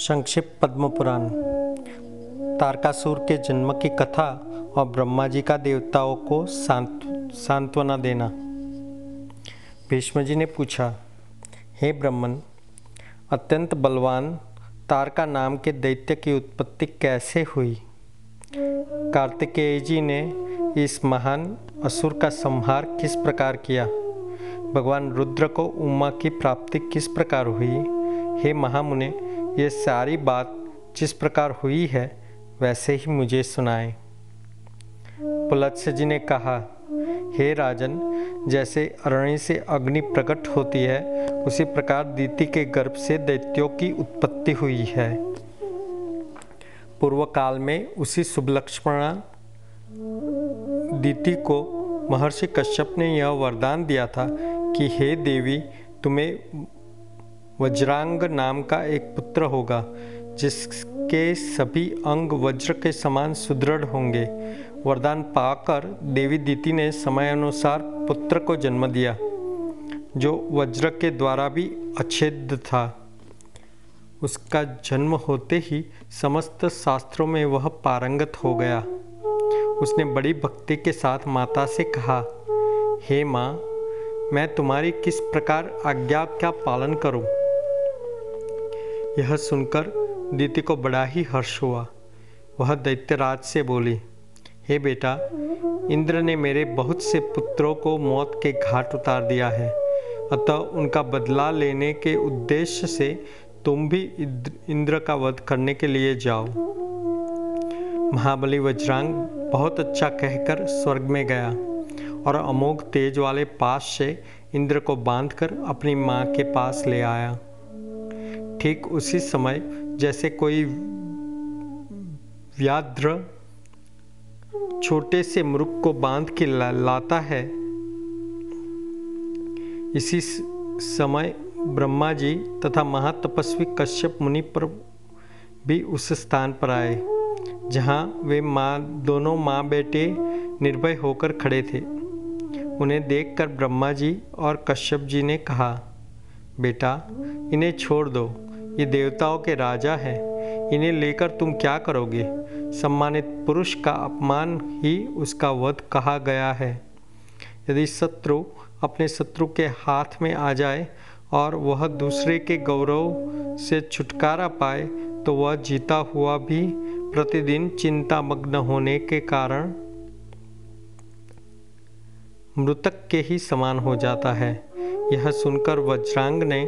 संक्षिप्त पद्म पुराण। तारकासुर के जन्म की कथा और ब्रह्मा जी का देवताओं को सांत सांत्वना देना। भीष्म जी ने पूछा, हे ब्रह्मन, अत्यंत बलवान तारका नाम के दैत्य की उत्पत्ति कैसे हुई? कार्तिकेय जी ने, इस महान असुर का संहार किस प्रकार किया? भगवान रुद्र को उमा की प्राप्ति किस प्रकार हुई? हे महामुने ये सारी बात जिस प्रकार हुई है, वैसे ही मुझे सुनाए। पुलत्स जी ने कहा, हे राजन, जैसे अरण्य से अग्नि प्रकट होती है, उसी प्रकार दीति के गर्भ से दैत्यों की उत्पत्ति हुई है। पूर्व काल में उसी शुभलक्ष्मणा दीति को महर्षि कश्यप ने यह वरदान दिया था कि, हे देवी, तुम्हें वज्रांग नाम का एक पुत्र होगा, जिसके सभी अंग वज्र के समान सुदृढ़ होंगे। वरदान पाकर देवी दीति ने समयानुसार पुत्र को जन्म दिया, जो वज्र के द्वारा भी अच्छेद था। उसका जन्म होते ही समस्त शास्त्रों में वह पारंगत हो गया। उसने बड़ी भक्ति के साथ माता से कहा, हे माँ, मैं तुम्हारी किस प्रकार आज्ञा का पालन करूँ? यह सुनकर दीति को बड़ा ही हर्ष हुआ। वह दैत्यराज से बोली, हे बेटा, इंद्र ने मेरे बहुत से पुत्रों को मौत के घाट उतार दिया है। अतः उनका बदला लेने के उद्देश्य से तुम भी इंद्र का वध करने के लिए जाओ। महाबली वज्रांग बहुत अच्छा कहकर स्वर्ग में गया और अमोघ तेज वाले पास से इंद्र को बांधकर अपनी माँ के पास ले आया। ठीक उसी समय जैसे कोई व्याध्र छोटे से मृग को बाँध के ला, लाता है। इसी समय ब्रह्मा जी तथा महातपस्वी कश्यप मुनि पर भी उस स्थान पर आए जहाँ वे माँ दोनों माँ बेटे निर्भय होकर खड़े थे। उन्हें देखकर ब्रह्मा जी और कश्यप जी ने कहा बेटा इन्हें छोड़ दो। ये देवताओं के राजा हैं। इन्हें लेकर तुम क्या करोगे? सम्मानित पुरुष का अपमान ही उसका वध कहा गया है। यदि शत्रु अपने शत्रु के हाथ में आ जाए और वह दूसरे के गौरव से छुटकारा पाए तो वह जीता हुआ भी प्रतिदिन चिंता मग्न होने के कारण मृतक के ही समान हो जाता है। यह सुनकर वज्रांग ने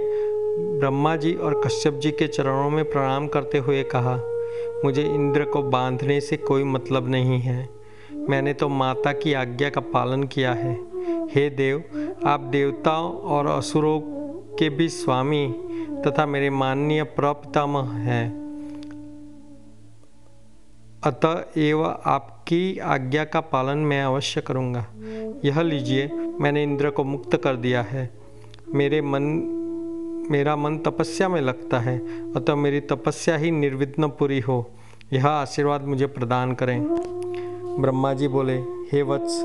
ब्रह्मा जी और कश्यप जी के चरणों में प्रणाम करते हुए कहा, मुझे इंद्र को बांधने से कोई मतलब नहीं है। मैंने तो माता की आज्ञा का पालन किया है। हे देव, आप देवताओं और असुरों के भी स्वामी तथा मेरे माननीय प्रपितामह हैं। अतः एवं आपकी आज्ञा का पालन मैं अवश्य करूँगा। यह लीजिए, मैंने इंद्र को मुक्त कर दिया है। मेरे मन मेरा मन तपस्या में लगता है, अतः मेरी तपस्या ही निर्विघ्न पूरी हो। यह आशीर्वाद मुझे प्रदान करें। ब्रह्मा जी बोले, हे वत्स,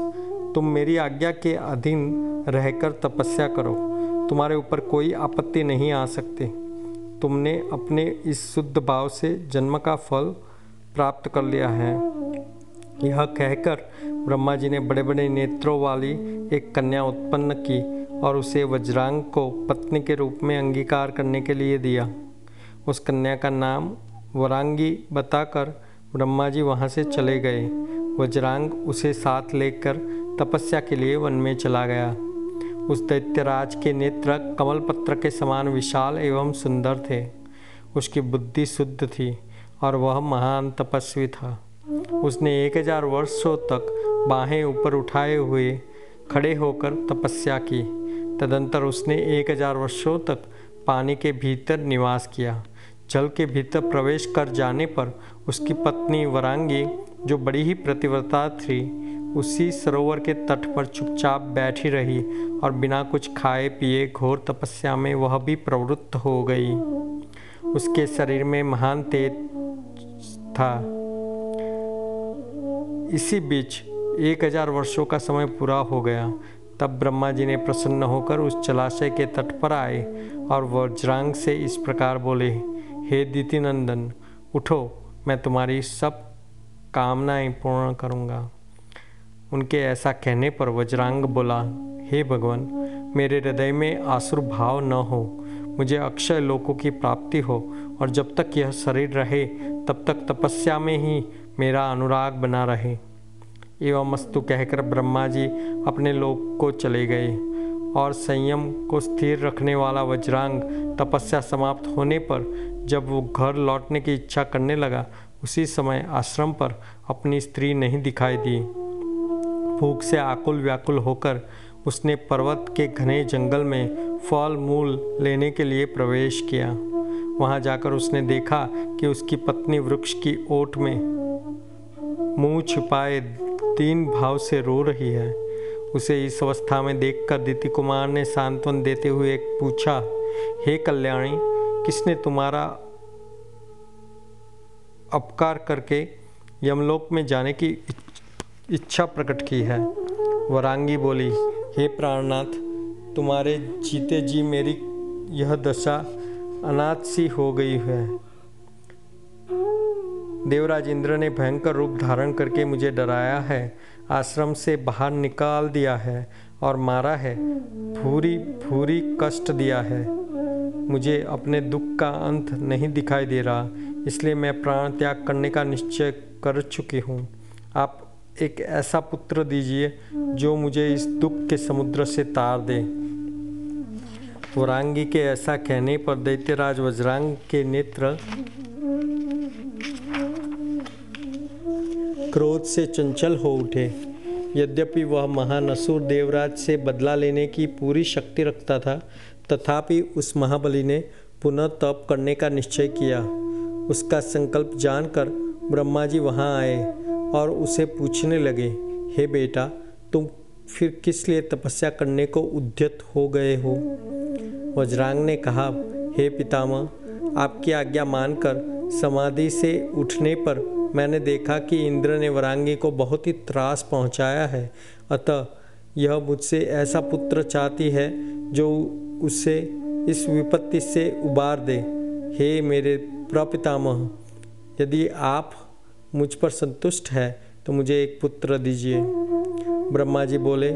तुम मेरी आज्ञा के अधीन रहकर तपस्या करो। तुम्हारे ऊपर कोई आपत्ति नहीं आ सकती। तुमने अपने इस शुद्ध भाव से जन्म का फल प्राप्त कर लिया है। यह कहकर ब्रह्मा जी ने बड़े बड़े नेत्रों वाली एक कन्या उत्पन्न की। और उसे वज्रांग को पत्नी के रूप में अंगीकार करने के लिए दिया। उस कन्या का नाम वरांगी बताकर ब्रह्मा जी वहाँ से चले गए। वज्रांग उसे साथ लेकर तपस्या के लिए वन में चला गया। उस दैत्यराज के नेत्र कमल पत्र के समान विशाल एवं सुंदर थे। उसकी बुद्धि शुद्ध थी और वह महान तपस्वी था। उसने एक हज़ार वर्षों तक बाहें ऊपर उठाए हुए खड़े होकर तपस्या की। तदंतर उसने एक हज़ार वर्षों तक पानी के भीतर निवास किया। जल के भीतर प्रवेश कर जाने पर उसकी पत्नी वरांगी, जो बड़ी ही प्रतिव्रता थी, उसी सरोवर के तट पर चुपचाप बैठी रही और बिना कुछ खाए पिए घोर तपस्या में वह भी प्रवृत्त हो गई। उसके शरीर में महान तेज था। इसी बीच एक हज़ार वर्षों का समय पूरा हो गया। तब ब्रह्मा जी ने प्रसन्न होकर उस जलाशय के तट पर आए और वज्रांग से इस प्रकार बोले, हे दितिनंदन, उठो, मैं तुम्हारी सब कामनाएँ पूर्ण करूँगा। उनके ऐसा कहने पर वज्रांग बोला, हे भगवान, मेरे हृदय में आसुर भाव न हो, मुझे अक्षय लोकों की प्राप्ति हो, और जब तक यह शरीर रहे, तब तक तपस्या में ही मेरा अनुराग बना रहे। एवं मस्तु कहकर ब्रह्मा जी अपने लोक को चले गए और संयम को स्थिर रखने वाला वज्रांग तपस्या समाप्त होने पर जब वो घर लौटने की इच्छा करने लगा, उसी समय आश्रम पर अपनी स्त्री नहीं दिखाई दी। भूख से आकुल व्याकुल होकर उसने पर्वत के घने जंगल में फल मूल लेने के लिए प्रवेश किया। वहाँ जाकर उसने देखा कि उसकी पत्नी वृक्ष की ओट में मुँह छिपाए तीन भाव से रो रही है। उसे इस अवस्था में देखकर दीति कुमार ने सांत्वन देते हुए पूछा, हे कल्याणी, किसने तुम्हारा अपकार करके यमलोक में जाने की इच्छा प्रकट की है? वरांगी बोली, हे प्राणनाथ, तुम्हारे जीते जी मेरी यह दशा अनाथ सी हो गई है। देवराज इंद्र ने भयंकर रूप धारण करके मुझे डराया है, आश्रम से बाहर निकाल दिया है और मारा है, भूरी भूरी कष्ट दिया है। मुझे अपने दुख का अंत नहीं दिखाई दे रहा, इसलिए मैं प्राण त्याग करने का निश्चय कर चुकी हूँ। आप एक ऐसा पुत्र दीजिए जो मुझे इस दुख के समुद्र से तार दे। वरांगी के ऐसा कहने पर दैत्यराज वज्रांग के नेत्र क्रोध से चंचल हो उठे। यद्यपि वह महान असुर देवराज से बदला लेने की पूरी शक्ति रखता था, तथापि उस महाबली ने पुनः तप करने का निश्चय किया। उसका संकल्प जानकर ब्रह्मा जी वहाँ आए और उसे पूछने लगे, हे बेटा, तुम फिर किस लिए तपस्या करने को उद्यत हो गए हो? वज्रांग ने कहा, हे पितामह, आपकी आज्ञा मानकर समाधि से उठने पर मैंने देखा कि इंद्र ने वरांगी को बहुत ही त्रास पहुँचाया है। अतः यह मुझसे ऐसा पुत्र चाहती है जो उसे इस विपत्ति से उबार दे। हे मेरे प्रपितामह, यदि आप मुझ पर संतुष्ट है तो मुझे एक पुत्र दीजिए। ब्रह्मा जी बोले,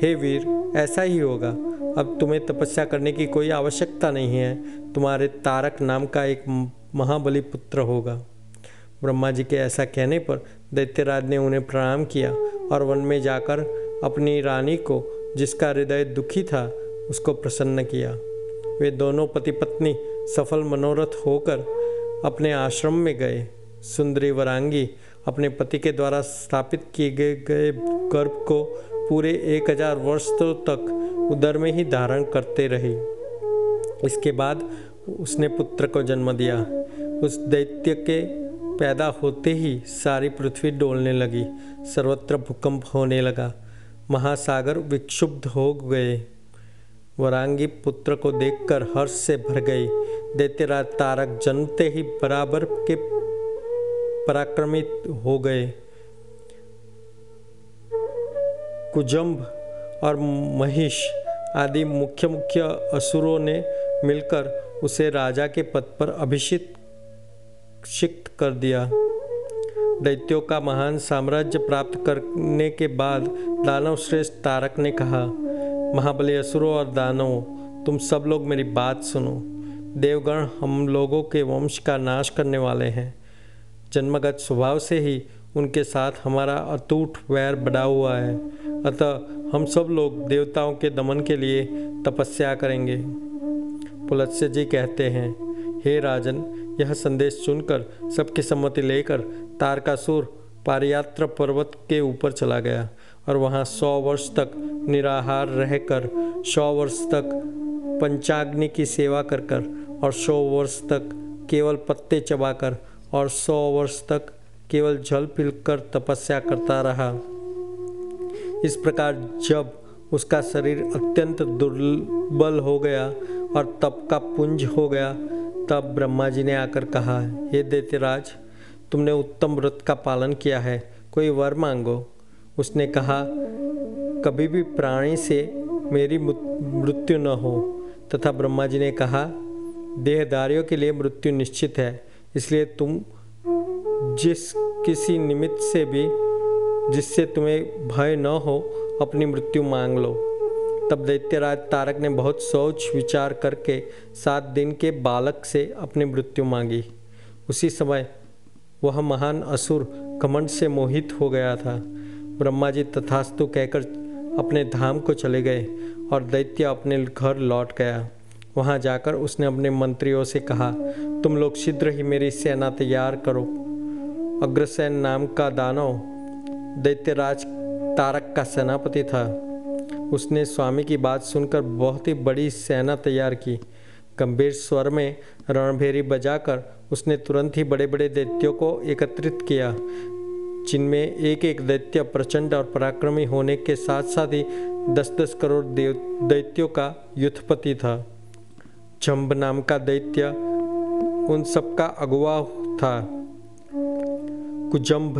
हे वीर, ऐसा ही होगा। अब तुम्हें तपस्या करने की कोई आवश्यकता नहीं है। तुम्हारे तारक नाम का एक महाबली पुत्र होगा। ब्रह्मा जी के ऐसा कहने पर दैत्यराज ने उन्हें प्रणाम किया और वन में जाकर अपनी रानी को, जिसका हृदय दुखी था, उसको प्रसन्न किया। वे दोनों पति पत्नी सफल मनोरथ होकर अपने आश्रम में गए। सुंदरी वरांगी अपने पति के द्वारा स्थापित किए गए गए गर्भ को पूरे एक हज़ार वर्षों तक उदर में ही धारण करते रही। इसके बाद उसने पुत्र को जन्म दिया। उस दैत्य के पैदा होते ही सारी पृथ्वी डोलने लगी, सर्वत्र भूकंप होने लगा। महासागर विक्षुब्ध हो गए। वरांगी पुत्र को देखकर हर्ष से भर गई। दैत्यराज तारक जन्मते ही बराबर के पराक्रमित हो गए। कुजम्भ और महिष आदि मुख्य मुख्य असुरों ने मिलकर उसे राजा के पद पर अभिषिक्त कर दिया। दैत्यों का महान साम्राज्य प्राप्त करने के बाद दानव श्रेष्ठ तारक ने कहा, महाबली असुरों और दानवों, तुम सब लोग मेरी बात सुनो। देवगण हम लोगों के वंश का नाश करने वाले हैं। जन्मगत स्वभाव से ही उनके साथ हमारा अटूट वैर बढ़ा हुआ है। अतः हम सब लोग देवताओं के दमन के लिए तपस्या करेंगे। पुलत्स्य जी कहते हैं, हे राजन यह संदेश सुनकर सबकी सम्मति लेकर तारकासुर पारियात्र पर्वत के ऊपर चला गया और वहाँ सौ वर्ष तक निराहार रहकर, सौ वर्ष तक पंचाग्नि की सेवा कर कर और सौ वर्ष तक केवल पत्ते चबाकर और सौ वर्ष तक केवल जल पीकर तपस्या करता रहा। इस प्रकार जब उसका शरीर अत्यंत दुर्बल हो गया और तप का पुंज हो गया तब ब्रह्मा जी ने आकर कहा, हे दैत्यराज, तुमने उत्तम व्रत का पालन किया है, कोई वर मांगो? उसने कहा, कभी भी प्राणी से मेरी मृत्यु न हो। तथा ब्रह्मा जी ने कहा, देहदारियों के लिए मृत्यु निश्चित है, इसलिए तुम जिस किसी निमित्त से भी, जिससे तुम्हें भय न हो, अपनी मृत्यु मांग लो। तब दैत्यराज तारक ने बहुत सोच विचार करके सात दिन के बालक से अपनी मृत्यु मांगी। उसी समय वह महान असुर घमंड से मोहित हो गया था। ब्रह्मा जी तथास्तु कहकर अपने धाम को चले गए और दैत्य अपने घर लौट गया। वहाँ जाकर उसने अपने मंत्रियों से कहा, तुम लोग शीघ्र ही मेरी सेना तैयार करो। अग्रसेन नाम का दानव दैत्यराज तारक का सेनापति था। उसने स्वामी की बात सुनकर बहुत ही बड़ी सेना तैयार की। गंभीर स्वर में रणभेरी बजाकर उसने तुरंत ही बड़े बड़े दैत्यों को एकत्रित किया, जिनमें एक एक दैत्य प्रचंड और पराक्रमी होने के साथ साथ ही दस दस करोड़ दैत्यों का युद्धपति था। जम्ब नाम का दैत्य उन सबका अगुवा था। कुजम्ब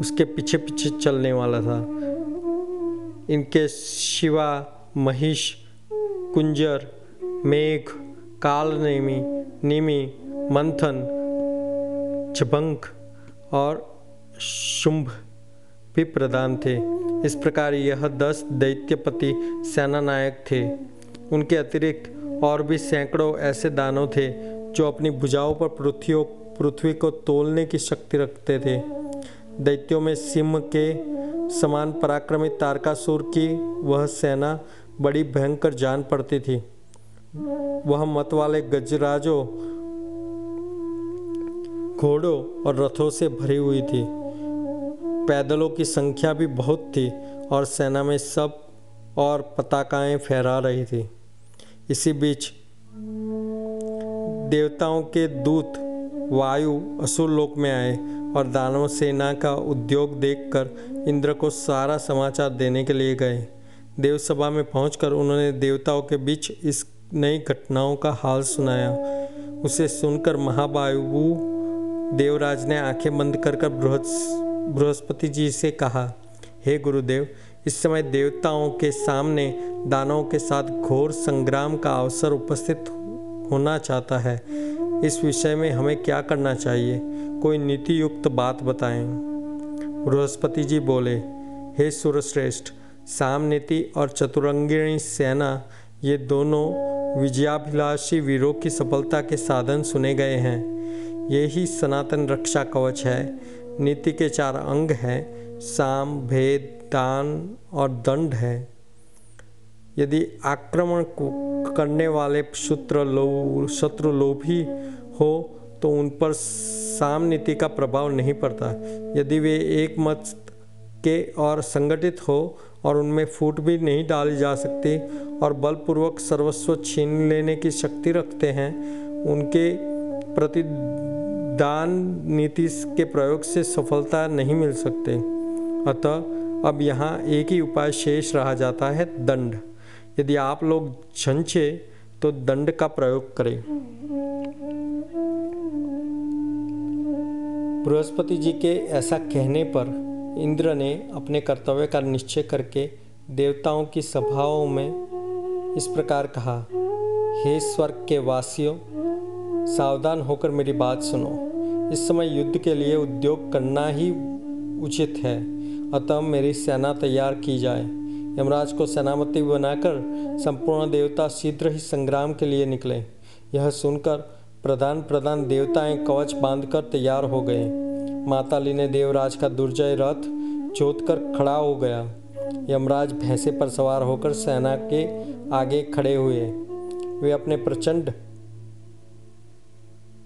उसके पीछे पीछे चलने वाला था। इनके शिवा महिष, कुंजर, मेघ काल नेमी, मंथन जभंग और शुंभ भी प्रधान थे। इस प्रकार यह दस दैत्यपति सेना नायक थे। उनके अतिरिक्त और भी सैकड़ों ऐसे दानव थे जो अपनी भुजाओं पर पृथ्वी पृथ्वी को तोलने की शक्ति रखते थे। दैत्यों में सिंह के समान पराक्रमी तारकासुर की वह सेना बड़ी भयंकर जान पड़ती थी। वह मत वाले गजराजों, घोड़ों और रथों से भरी हुई थी। पैदलों की संख्या भी बहुत थी और सेना में सब और पताकाएँ फहरा रही थी। इसी बीच देवताओं के दूत वायु असुर लोक में आए। और दानव सेना का उद्योग देखकर इंद्र को सारा समाचार देने के लिए गए। देवसभा में पहुंचकर उन्होंने देवताओं के बीच इस नई घटनाओं का हाल सुनाया। उसे सुनकर महाबायु देवराज ने आँखें बंद कर कर बृहस्पति जी से कहा, हे गुरुदेव, इस समय देवताओं के सामने दानवों के साथ घोर संग्राम का अवसर उपस्थित होना चाहता है। इस विषय में हमें क्या करना चाहिए? कोई नीति युक्त बात बताएँ। बृहस्पति जी बोले, हे सूर्यश्रेष्ठ साम नीति और चतुरंगिणी सेना, ये दोनों विजयाभिलाषी वीरों की सफलता के साधन सुने गए हैं। यही सनातन रक्षा कवच है। नीति के चार अंग हैं। साम, भेद, दान और दंड है। यदि आक्रमण करने वाले शत्रु लो, शत्रु लोभी हो तो उन पर साम नीति का प्रभाव नहीं पड़ता। यदि वे एक मत के और संगठित हो और उनमें फूट भी नहीं डाली जा सकती और बलपूर्वक सर्वस्व छीन लेने की शक्ति रखते हैं, उनके प्रति दान नीति के प्रयोग से सफलता नहीं मिल सकते। अतः अब यहाँ एक ही उपाय शेष रहा जाता है, दंड। यदि आप लोग झंझे तो दंड का प्रयोग करें। बृहस्पति जी के ऐसा कहने पर इंद्र ने अपने कर्तव्य का निश्चय करके देवताओं की सभाओं में इस प्रकार कहा, हे स्वर्ग के वासियों, सावधान होकर मेरी बात सुनो। इस समय युद्ध के लिए उद्योग करना ही उचित है। अतः मेरी सेना तैयार की जाए। यमराज को सेनापति बनाकर संपूर्ण देवता शीघ्र ही संग्राम के लिए निकले। यह सुनकर प्रधान प्रधान देवताएँ कवच बांधकर तैयार हो गए। माताली ने देवराज का दुर्जय रथ जोत कर खड़ा हो गया। यमराज भैंसे पर सवार होकर सेना के आगे खड़े हुए। वे अपने प्रचंड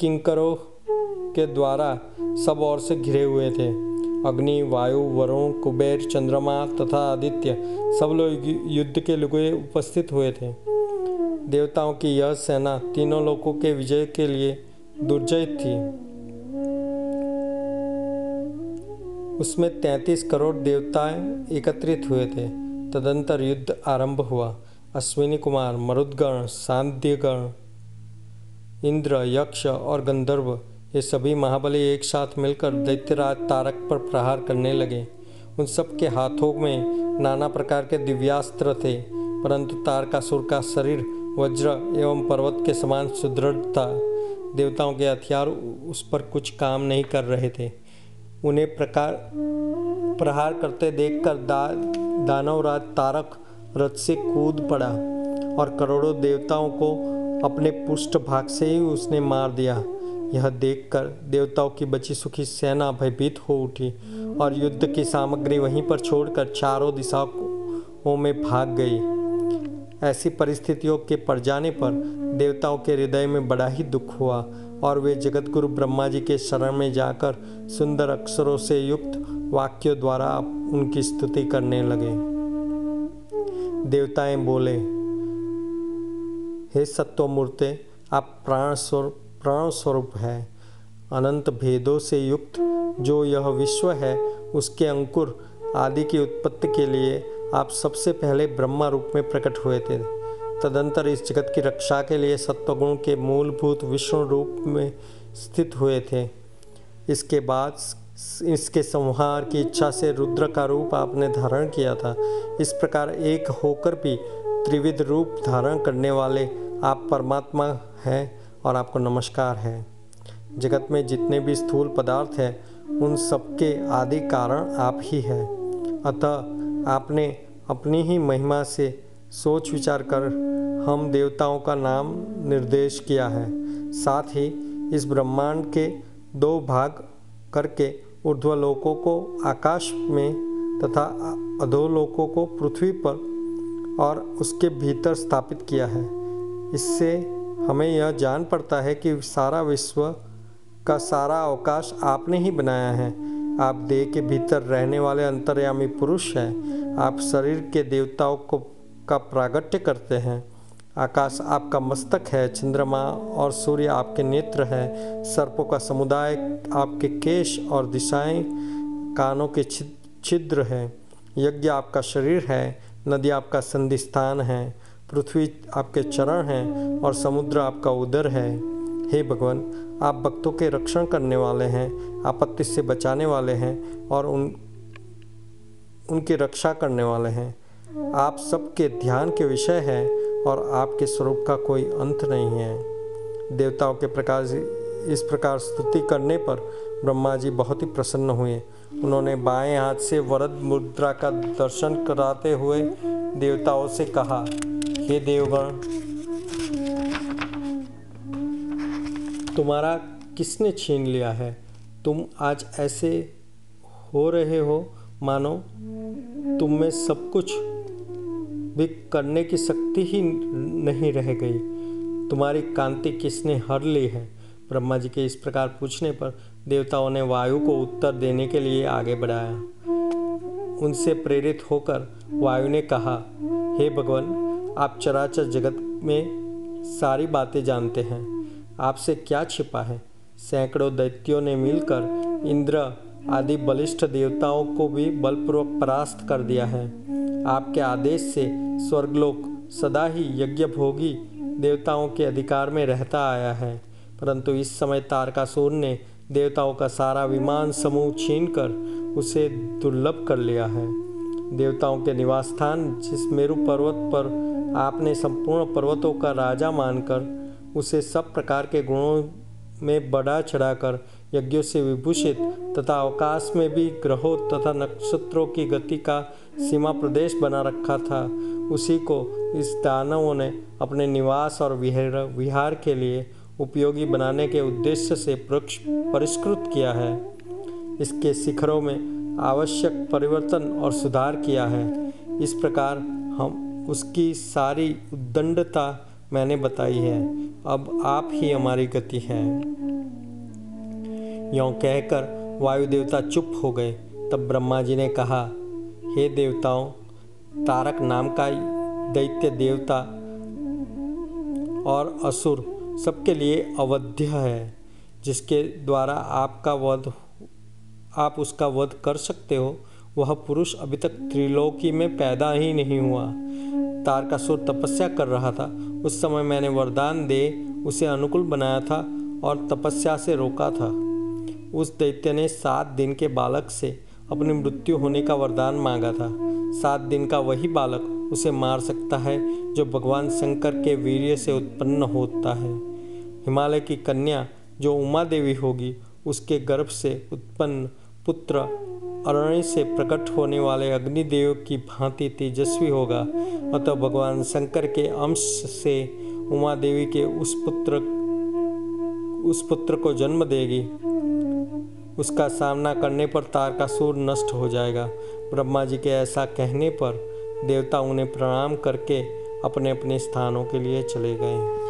किंकरों के द्वारा सब ओर से घिरे हुए थे। अग्नि, वायु, वरुण, कुबेर, चंद्रमा तथा आदित्य सब लोग युद्ध के लिए उपस्थित हुए थे। देवताओं की यह सेना तीनों लोगों के विजय के लिए दुर्जय थी। उसमें तैतीस करोड़ देवताएँ एकत्रित हुए थे। तदंतर युद्ध आरंभ हुआ। अश्विनी कुमार, मरुदगण सांध्यगण इंद्र, यक्ष और गंधर्व ये सभी महाबली एक साथ मिलकर दैत्यराज तारक पर प्रहार करने लगे। उन सब के हाथों में नाना प्रकार के दिव्यास्त्र थे, परंतु तारकासुर का शरीर, वज्र एवं पर्वत के समान सुदृढ़ था। देवताओं के हथियार उस पर कुछ काम नहीं कर रहे थे। उन्हें प्रकार, प्रहार करते देखकर दा, दानवराज तारक रथ से कूद पड़ा और करोड़ों देवताओं को अपने पुष्ट भाग से ही उसने मार दिया। यह देखकर देवताओं की बची सुखी सेना भयभीत हो उठी और युद्ध की सामग्री वहीं पर छोड़कर चारों दिशाओं में भाग गई। ऐसी परिस्थितियों के पड़ जाने पर देवताओं के हृदय में बड़ा ही दुख हुआ और वे जगत गुरु ब्रह्मा जी के शरण में जाकर सुंदर अक्षरों से युक्त वाक्यों द्वारा उनकी स्तुति करने लगे। देवताएँ बोले, हे सत्वमूर्ते, आप प्राण स्वरूप प्राण स्वरूप है। अनंत भेदों से युक्त जो यह विश्व है, उसके अंकुर आदि की उत्पत्ति के लिए आप सबसे पहले ब्रह्मा रूप में प्रकट हुए थे। तदंतर इस जगत की रक्षा के लिए सत्वगुण के मूलभूत विष्णु रूप में स्थित हुए थे। इसके बाद इसके संहार की इच्छा से रुद्र का रूप आपने धारण किया था। इस प्रकार एक होकर भी त्रिविध रूप धारण करने वाले आप परमात्मा हैं। और आपको नमस्कार है। जगत में जितने भी स्थूल पदार्थ हैं, उन सबके आदि कारण आप ही हैं। अतः आपने अपनी ही महिमा से सोच विचार कर हम देवताओं का नाम निर्देश किया है। साथ ही इस ब्रह्मांड के दो भाग करके ऊर्ध्वलोकों को आकाश में तथा अधोलोकों को पृथ्वी पर और उसके भीतर स्थापित किया है। इससे हमें यह जान पड़ता है कि सारा विश्व का सारा अवकाश आपने ही बनाया है। आप देह के भीतर रहने वाले अंतर्यामी पुरुष हैं। आप शरीर के देवताओं को, का प्रागट्य करते हैं। आकाश आपका मस्तक है, चंद्रमा और सूर्य आपके नेत्र है। सर्पों का समुदाय आपके केश और दिशाएँ कानों के छिद्र है। यज्ञ आपका शरीर है, नदी आपका संधि स्थान है। पृथ्वी आपके चरण हैं और समुद्र आपका उदर है। हे भगवान, आप भक्तों के रक्षण करने वाले हैं, आपत्ति से बचाने वाले हैं और उन, उनकी रक्षा करने वाले हैं। आप सबके ध्यान के विषय हैं और आपके स्वरूप का कोई अंत नहीं है। देवताओं के प्रकार इस प्रकार स्तुति करने पर ब्रह्मा जी बहुत ही प्रसन्न हुए। उन्होंने बाएँ हाथ से वरद मुद्रा का दर्शन कराते हुए देवताओं से कहा हे देवगण, तुम्हारा किसने छीन लिया है? तुम आज ऐसे हो रहे हो, मानो तुम में सब कुछ भी करने की शक्ति ही नहीं रह गई। तुम्हारी कांति किसने हर ली है? ब्रह्मा जी के इस प्रकार पूछने पर देवताओं ने वायु को उत्तर देने के लिए आगे बढ़ाया। उनसे प्रेरित होकर वायु ने कहा, हे भगवान आप चराचर जगत में सारी बातें जानते हैं। आपसे क्या छिपा है? सैकड़ों दैत्यों ने मिलकर इंद्र आदि बलिष्ठ देवताओं को भी बलपूर्वक परास्त कर दिया है। आपके आदेश से स्वर्गलोक सदा ही यज्ञ भोगी देवताओं के अधिकार में रहता आया है। परंतु इस समय तारकासुर ने देवताओं का सारा विमान समूह छीनकर उसे दुर्लभ कर लिया है। देवताओं के निवास स्थान जिस मेरु पर्वत पर आपने संपूर्ण पर्वतों का राजा मानकर उसे सब प्रकार के गुणों में बढ़ा चढ़ाकर यज्ञों से विभूषित तथा अवकाश में भी ग्रहों तथा नक्षत्रों की गति का सीमा प्रदेश बना रखा था, उसी को इस दानवों ने अपने निवास और विहार विहार के लिए उपयोगी बनाने के उद्देश्य से परिष्कृत किया है। इसके शिखरों में आवश्यक परिवर्तन और सुधार किया है। इस प्रकार हम उसकी सारी उद्दंडता मैंने बताई है। अब आप ही हमारी गति है। यों कहकर वायु देवता चुप हो गए। तब ब्रह्मा जी ने कहा, हे देवताओं, तारक नाम का दैत्य देवता और असुर सबके लिए अवध्य है, जिसके द्वारा आपका वध, आप उसका वध कर सकते हो। वह पुरुष अभी तक त्रिलोकी में पैदा ही नहीं हुआ। तारकासुर तपस्या कर रहा था। उस समय मैंने वरदान दे उसे अनुकूल बनाया था और तपस्या से रोका था। उस दैत्य ने सात दिन के बालक से अपनी मृत्यु होने का वरदान मांगा था। सात दिन का वही बालक उसे मार सकता है जो भगवान शंकर के वीर्य से उत्पन्न होता है। हिमालय की कन्या जो उमा देवी होगी, उसके गर्भ से उत्पन्न पुत्र अरण्य से प्रकट होने वाले अग्निदेव की भांति तेजस्वी होगा। अतः तो भगवान शंकर के अंश से उमा देवी के उस पुत्र उस पुत्र को जन्म देगी। उसका सामना करने पर तार का सूर नष्ट हो जाएगा। ब्रह्मा जी के ऐसा कहने पर देवता उन्हें प्रणाम करके अपने अपने स्थानों के लिए चले गए।